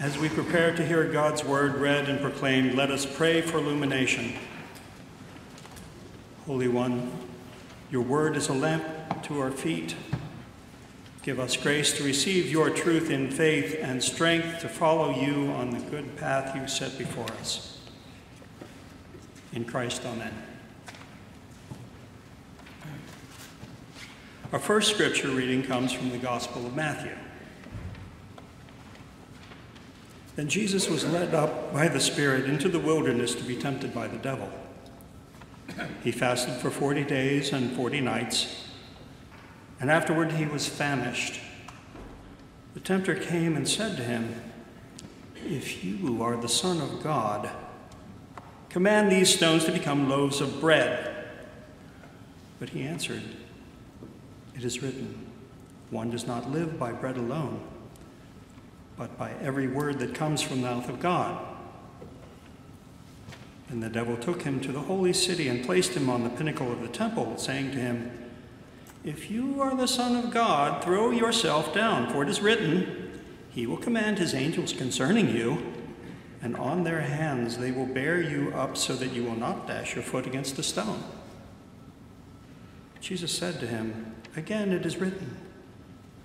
As we prepare to hear God's word read and proclaimed, let us pray for illumination. Holy One, your word is a lamp to our feet. Give us grace to receive your truth in faith and strength to follow you on the good path you set before us. In Christ, amen. Our first scripture reading comes from the Gospel of Matthew. Then Jesus was led up by the Spirit into the wilderness to be tempted by the devil. He fasted for 40 days and 40 nights, and afterward he was famished. The tempter came and said to him, If you are the Son of God, command these stones to become loaves of bread. But he answered, It is written, One does not live by bread alone but by every word that comes from the mouth of God. And the devil took him to the holy city and placed him on the pinnacle of the temple, saying to him, If you are the Son of God, throw yourself down, for it is written, He will command His angels concerning you, and on their hands they will bear you up so that you will not dash your foot against a stone. Jesus said to him, Again it is written,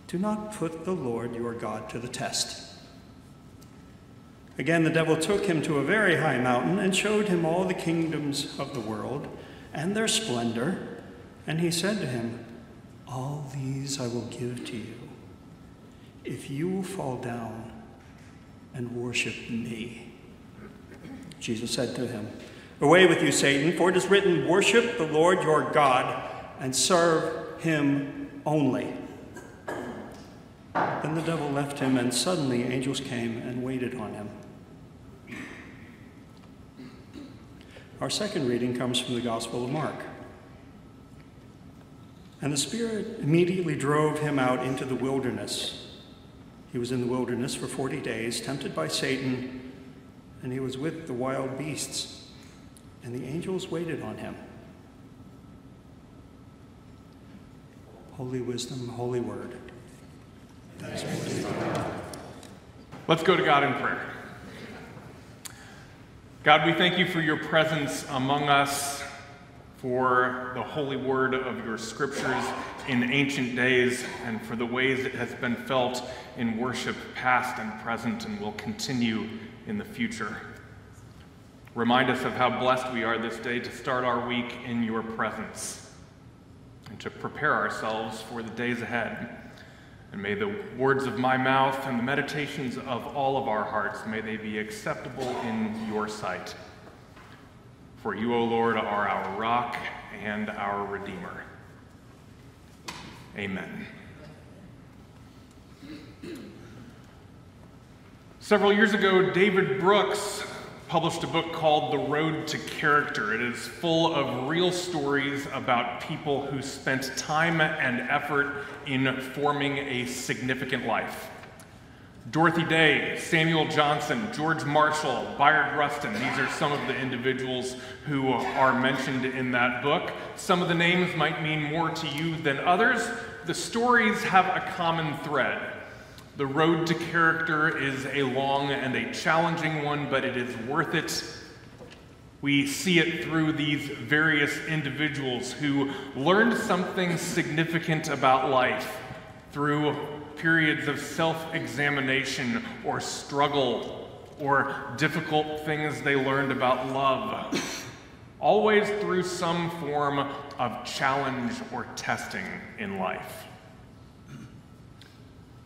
do not put the Lord your God to the test. Again, the devil took him to a very high mountain and showed him all the kingdoms of the world and their splendor. And he said to him, All these I will give to you if you will fall down and worship me. Jesus said to him, Away with you, Satan, for it is written, Worship the Lord your God and serve him only. Then the devil left him, and suddenly angels came and waited on him. Our second reading comes from the Gospel of Mark. And the Spirit immediately drove him out into the wilderness. He was in the wilderness for 40 days, tempted by Satan, and he was with the wild beasts, and the angels waited on him. Holy wisdom, holy word. Let's go to God in prayer. God, we thank you for your presence among us, for the holy word of your scriptures in ancient days, and for the ways it has been felt in worship past and present and will continue in the future. Remind us of how blessed we are this day to start our week in your presence and to prepare ourselves for the days ahead. And may the words of my mouth and the meditations of all of our hearts, may they be acceptable in your sight. For you, O Lord, are our rock and our Redeemer. Amen. Several years ago, David Brooks published a book called The Road to Character. It is full of real stories about people who spent time and effort in forming a significant life. Dorothy Day, Samuel Johnson, George Marshall, Bayard Rustin, these are some of the individuals who are mentioned in that book. Some of the names might mean more to you than others. The stories have a common thread. The road to character is a long and a challenging one, but it is worth it. We see it through these various individuals who learned something significant about life through periods of self examination or struggle or difficult things they learned about love. Always through some form of challenge or testing in life.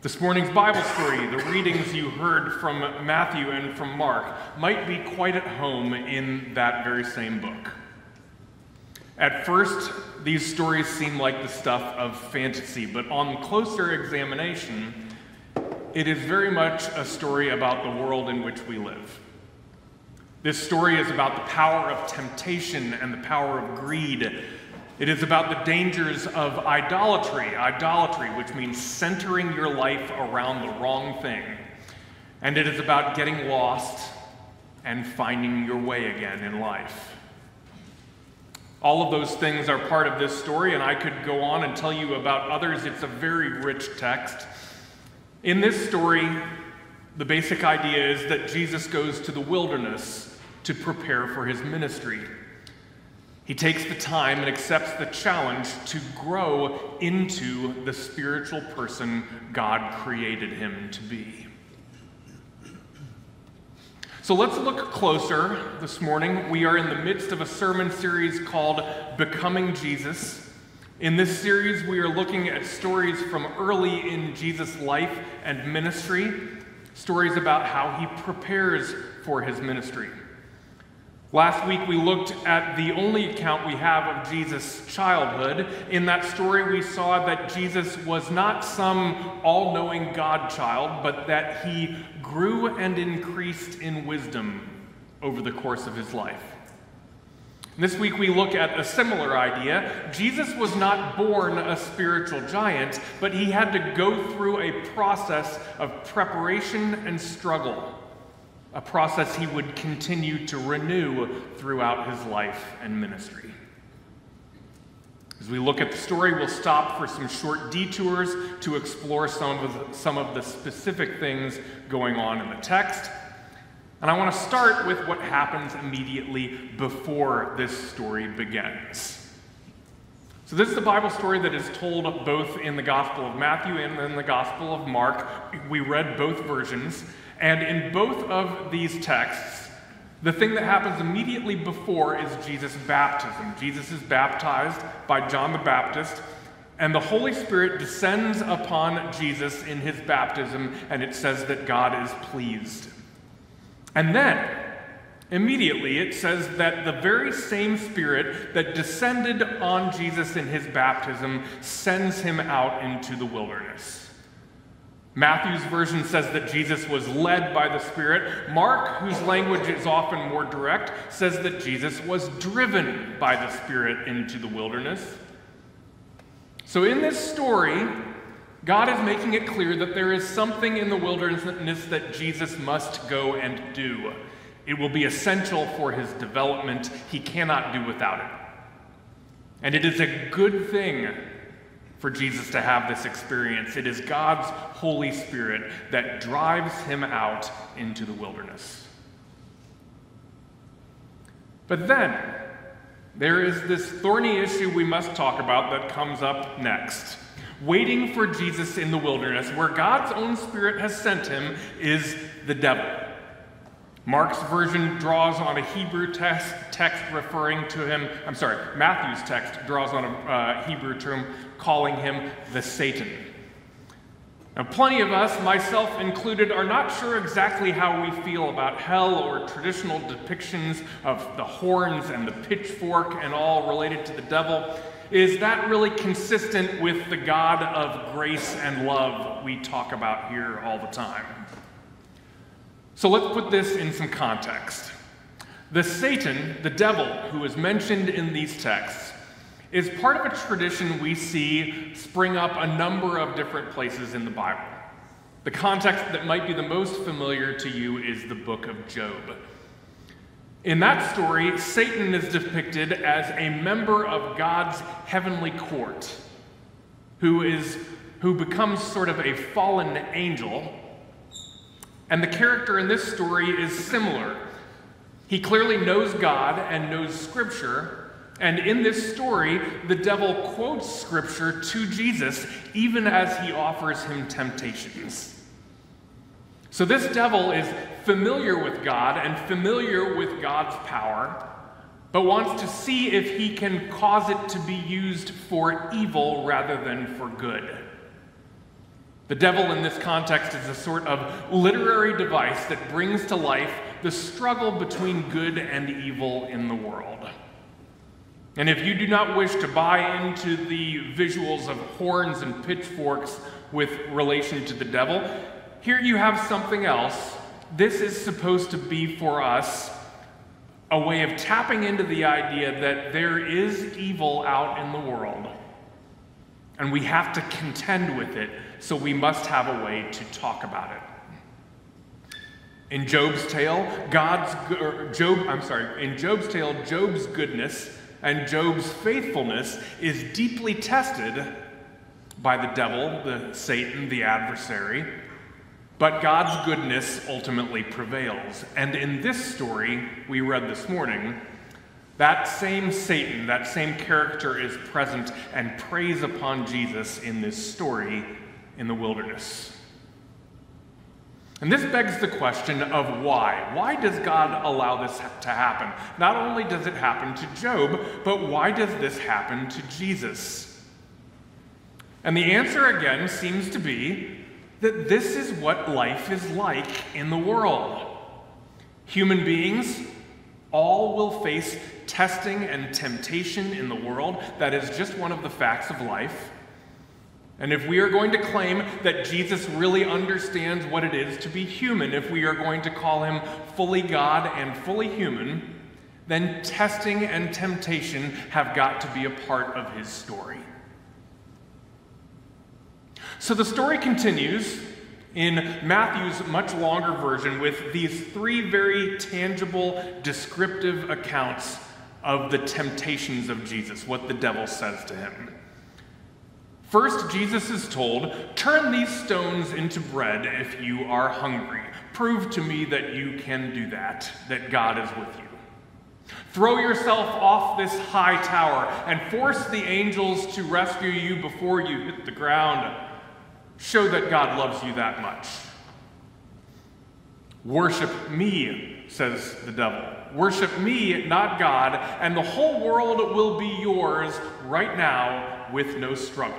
This morning's Bible story, the readings you heard from Matthew and from Mark, might be quite at home in that very same book. At first, these stories seem like the stuff of fantasy, but on closer examination, it is very much a story about the world in which we live. This story is about the power of temptation and the power of greed it is about the dangers of idolatry, idolatry, which means centering your life around the wrong thing. And it is about getting lost and finding your way again in life. All of those things are part of this story, and I could go on and tell you about others. It's a very rich text. In this story, The basic idea is that Jesus goes to the wilderness to prepare for his ministry. He takes the time and accepts the challenge to grow into the spiritual person God created him to be. So let's look closer this morning. We are in the midst of a sermon series called Becoming Jesus. In this series, we are looking at stories from early in Jesus' life and ministry, stories about how he prepares for his ministry. Last week, we looked at the only account we have of Jesus' childhood. In that story, we saw that Jesus was not some all knowing God child, but that he grew and increased in wisdom over the course of his life. This week, we look at a similar idea. Jesus was not born a spiritual giant, but he had to go through a process of preparation and struggle a process he would continue to renew throughout his life and ministry. As we look at the story, we'll stop for some short detours to explore some of the, some of the specific things going on in the text. And I want to start with what happens immediately before this story begins. So, this is the Bible story that is told both in the Gospel of Matthew and in the Gospel of Mark. We read both versions. And in both of these texts, the thing that happens immediately before is Jesus' baptism. Jesus is baptized by John the Baptist, and the Holy Spirit descends upon Jesus in his baptism, and it says that God is pleased. And then, immediately, it says that the very same Spirit that descended on Jesus in his baptism sends him out into the wilderness. Matthew's version says that Jesus was led by the Spirit. Mark, whose language is often more direct, says that Jesus was driven by the Spirit into the wilderness. So, in this story, God is making it clear that there is something in the wilderness that Jesus must go and do. It will be essential for his development. He cannot do without it. And it is a good thing for Jesus to have this experience. It is God's Holy Spirit that drives him out into the wilderness. But then, there is this thorny issue we must talk about that comes up next. Waiting for Jesus in the wilderness, where God's own Spirit has sent him, is the devil. Mark's version draws on a Hebrew text, text referring to him, I'm sorry, Matthew's text draws on a uh, Hebrew term calling him the Satan. Now, plenty of us, myself included, are not sure exactly how we feel about hell or traditional depictions of the horns and the pitchfork and all related to the devil. Is that really consistent with the God of grace and love we talk about here all the time? So let's put this in some context. The Satan, the devil, who is mentioned in these texts, is part of a tradition we see spring up a number of different places in the Bible. The context that might be the most familiar to you is the book of Job. In that story, Satan is depicted as a member of God's heavenly court who is who becomes sort of a fallen angel. And the character in this story is similar. He clearly knows God and knows scripture, and in this story, the devil quotes scripture to Jesus even as he offers him temptations. So, this devil is familiar with God and familiar with God's power, but wants to see if he can cause it to be used for evil rather than for good. The devil in this context is a sort of literary device that brings to life the struggle between good and evil in the world. And if you do not wish to buy into the visuals of horns and pitchforks with relation to the devil, here you have something else. This is supposed to be for us a way of tapping into the idea that there is evil out in the world. And we have to contend with it, so we must have a way to talk about it. In Job's tale, God's er, Job, I'm sorry, in Job's tale, Job's goodness and Job's faithfulness is deeply tested by the devil, the Satan, the adversary. But God's goodness ultimately prevails. And in this story we read this morning, that same Satan, that same character is present and preys upon Jesus in this story in the wilderness. And this begs the question of why. Why does God allow this to happen? Not only does it happen to Job, but why does this happen to Jesus? And the answer again seems to be that this is what life is like in the world. Human beings all will face testing and temptation in the world. That is just one of the facts of life. And if we are going to claim that Jesus really understands what it is to be human, if we are going to call him fully God and fully human, then testing and temptation have got to be a part of his story. So the story continues in Matthew's much longer version with these three very tangible, descriptive accounts of the temptations of Jesus, what the devil says to him. First, Jesus is told, Turn these stones into bread if you are hungry. Prove to me that you can do that, that God is with you. Throw yourself off this high tower and force the angels to rescue you before you hit the ground. Show that God loves you that much. Worship me, says the devil. Worship me, not God, and the whole world will be yours right now with no struggle.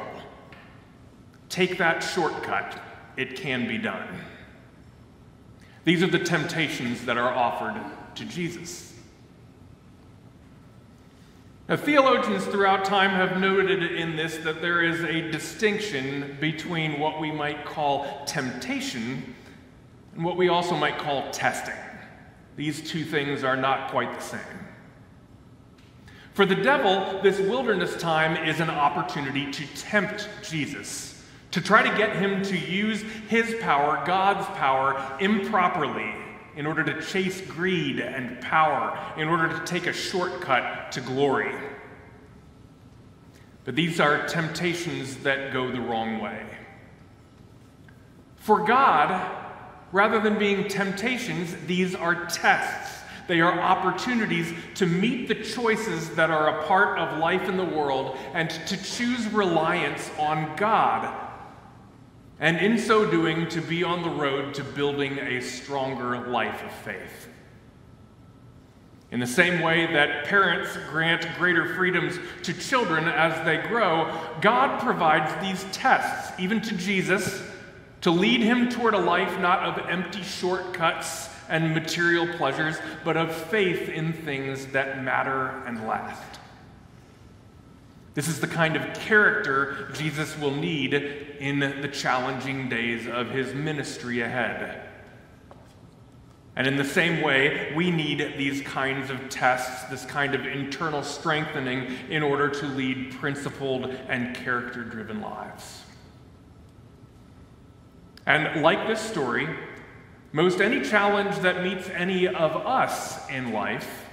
Take that shortcut, it can be done. These are the temptations that are offered to Jesus. Now, theologians throughout time have noted in this that there is a distinction between what we might call temptation and what we also might call testing. These two things are not quite the same. For the devil, this wilderness time is an opportunity to tempt Jesus, to try to get him to use his power, God's power, improperly in order to chase greed and power, in order to take a shortcut to glory. But these are temptations that go the wrong way. For God, rather than being temptations, these are tests. They are opportunities to meet the choices that are a part of life in the world and to choose reliance on God and in so doing, to be on the road to building a stronger life of faith. In the same way that parents grant greater freedoms to children as they grow, God provides these tests, even to Jesus, to lead him toward a life not of empty shortcuts and material pleasures, but of faith in things that matter and last. This is the kind of character Jesus will need in the challenging days of his ministry ahead. And in the same way, we need these kinds of tests, this kind of internal strengthening, in order to lead principled and character driven lives. And like this story, most any challenge that meets any of us in life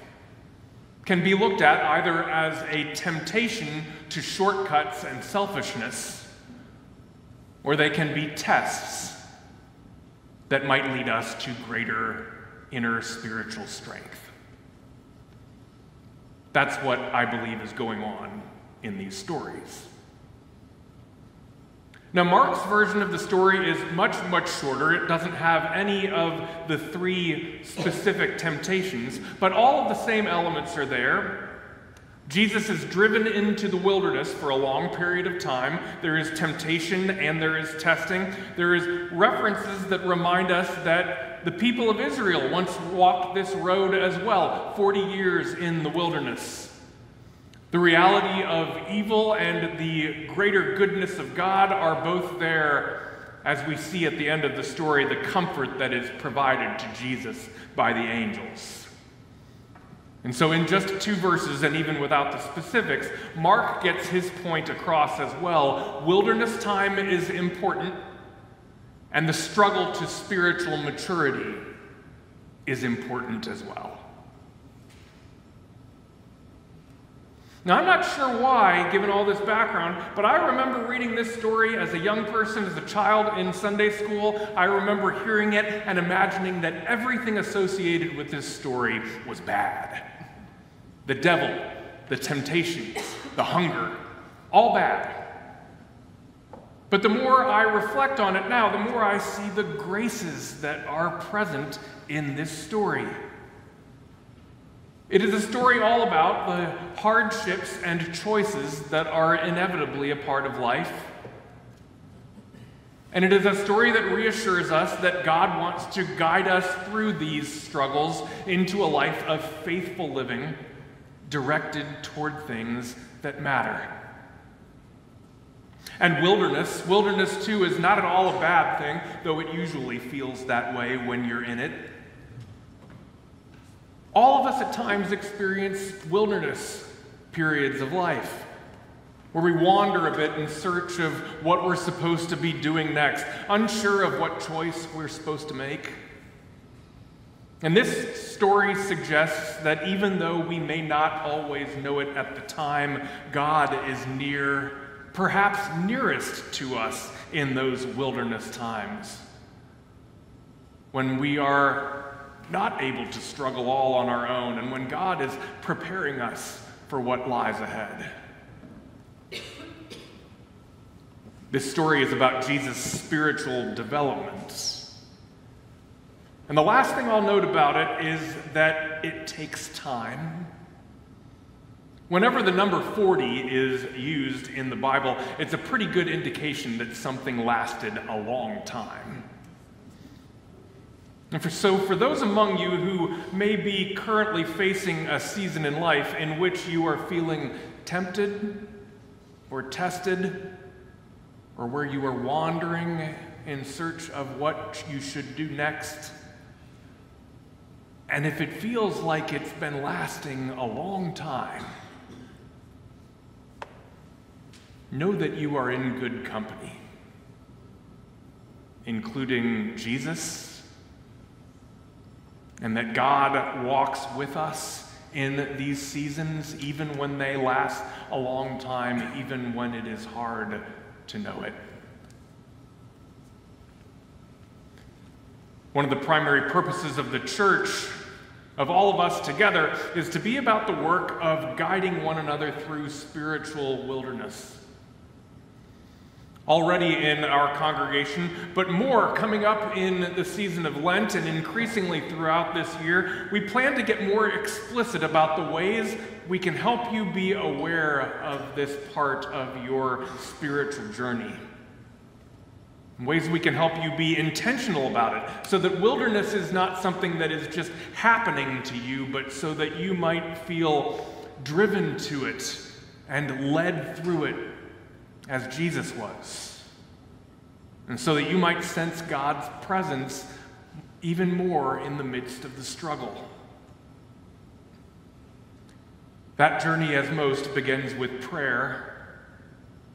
can be looked at either as a temptation to shortcuts and selfishness, or they can be tests that might lead us to greater inner spiritual strength. That's what I believe is going on in these stories. Now, Mark's version of the story is much, much shorter. It doesn't have any of the three specific temptations, but all of the same elements are there. Jesus is driven into the wilderness for a long period of time. There is temptation and there is testing. There is references that remind us that the people of Israel once walked this road as well, 40 years in the wilderness. The reality of evil and the greater goodness of God are both there as we see at the end of the story the comfort that is provided to Jesus by the angels. And so, in just two verses, and even without the specifics, Mark gets his point across as well. Wilderness time is important, and the struggle to spiritual maturity is important as well. Now, I'm not sure why, given all this background, but I remember reading this story as a young person, as a child in Sunday school. I remember hearing it and imagining that everything associated with this story was bad. The devil, the temptations, the hunger, all bad. But the more I reflect on it now, the more I see the graces that are present in this story. It is a story all about the hardships and choices that are inevitably a part of life. And it is a story that reassures us that God wants to guide us through these struggles into a life of faithful living directed toward things that matter. And wilderness, wilderness too, is not at all a bad thing, though it usually feels that way when you're in it. All of us at times experience wilderness periods of life where we wander a bit in search of what we're supposed to be doing next, unsure of what choice we're supposed to make. And this story suggests that even though we may not always know it at the time, God is near, perhaps nearest to us in those wilderness times. When we are not able to struggle all on our own, and when God is preparing us for what lies ahead. This story is about Jesus' spiritual development. And the last thing I'll note about it is that it takes time. Whenever the number 40 is used in the Bible, it's a pretty good indication that something lasted a long time. And for, so, for those among you who may be currently facing a season in life in which you are feeling tempted or tested, or where you are wandering in search of what you should do next, and if it feels like it's been lasting a long time, know that you are in good company, including Jesus and that God walks with us in these seasons, even when they last a long time, even when it is hard to know it. One of the primary purposes of the church, of all of us together, is to be about the work of guiding one another through spiritual wilderness already in our congregation, but more coming up in the season of Lent and increasingly throughout this year. We plan to get more explicit about the ways we can help you be aware of this part of your spiritual journey. Ways we can help you be intentional about it so that wilderness is not something that is just happening to you, but so that you might feel driven to it and led through it as Jesus was. And so that you might sense God's presence even more in the midst of the struggle. That journey, as most, begins with prayer,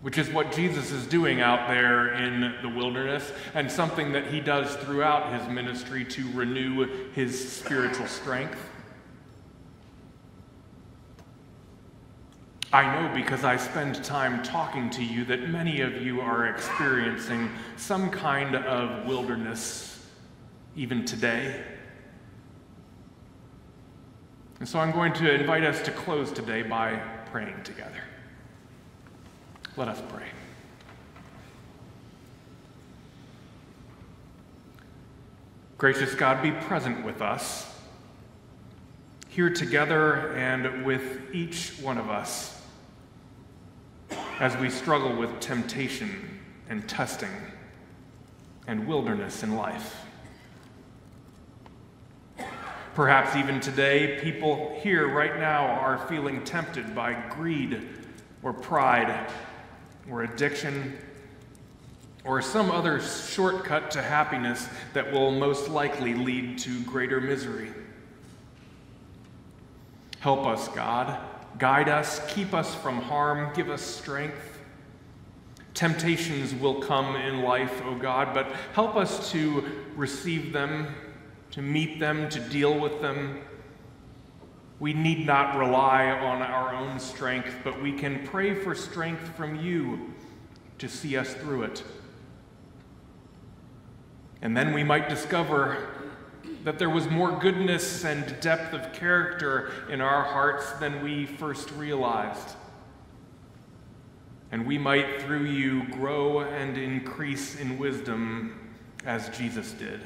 which is what Jesus is doing out there in the wilderness, and something that he does throughout his ministry to renew his spiritual strength. I know because I spend time talking to you that many of you are experiencing some kind of wilderness even today. And so I'm going to invite us to close today by praying together. Let us pray. Gracious God, be present with us, here together and with each one of us as we struggle with temptation and testing and wilderness in life. Perhaps even today, people here right now are feeling tempted by greed or pride or addiction or some other shortcut to happiness that will most likely lead to greater misery. Help us, God Guide us, keep us from harm, give us strength. Temptations will come in life, O oh God, but help us to receive them, to meet them, to deal with them, We need not rely on our own strength, but we can pray for strength from you to see us through it. And then we might discover that there was more goodness and depth of character in our hearts than we first realized. And we might, through you, grow and increase in wisdom as Jesus did.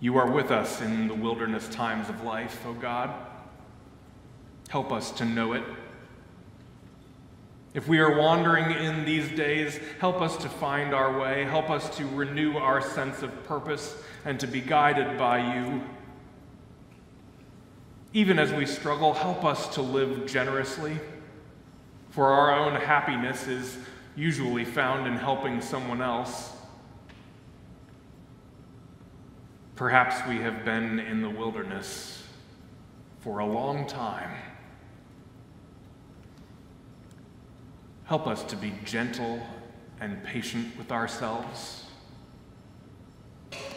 You are with us in the wilderness times of life, O oh God. Help us to know it. If we are wandering in these days, help us to find our way. Help us to renew our sense of purpose and to be guided by you. Even as we struggle, help us to live generously, for our own happiness is usually found in helping someone else. Perhaps we have been in the wilderness for a long time. Help us to be gentle and patient with ourselves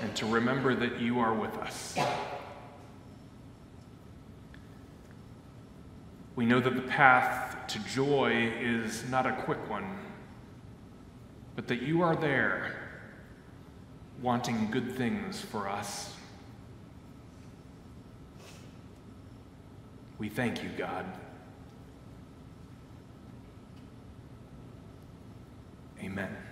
and to remember that you are with us. We know that the path to joy is not a quick one, but that you are there wanting good things for us. We thank you, God. Amen.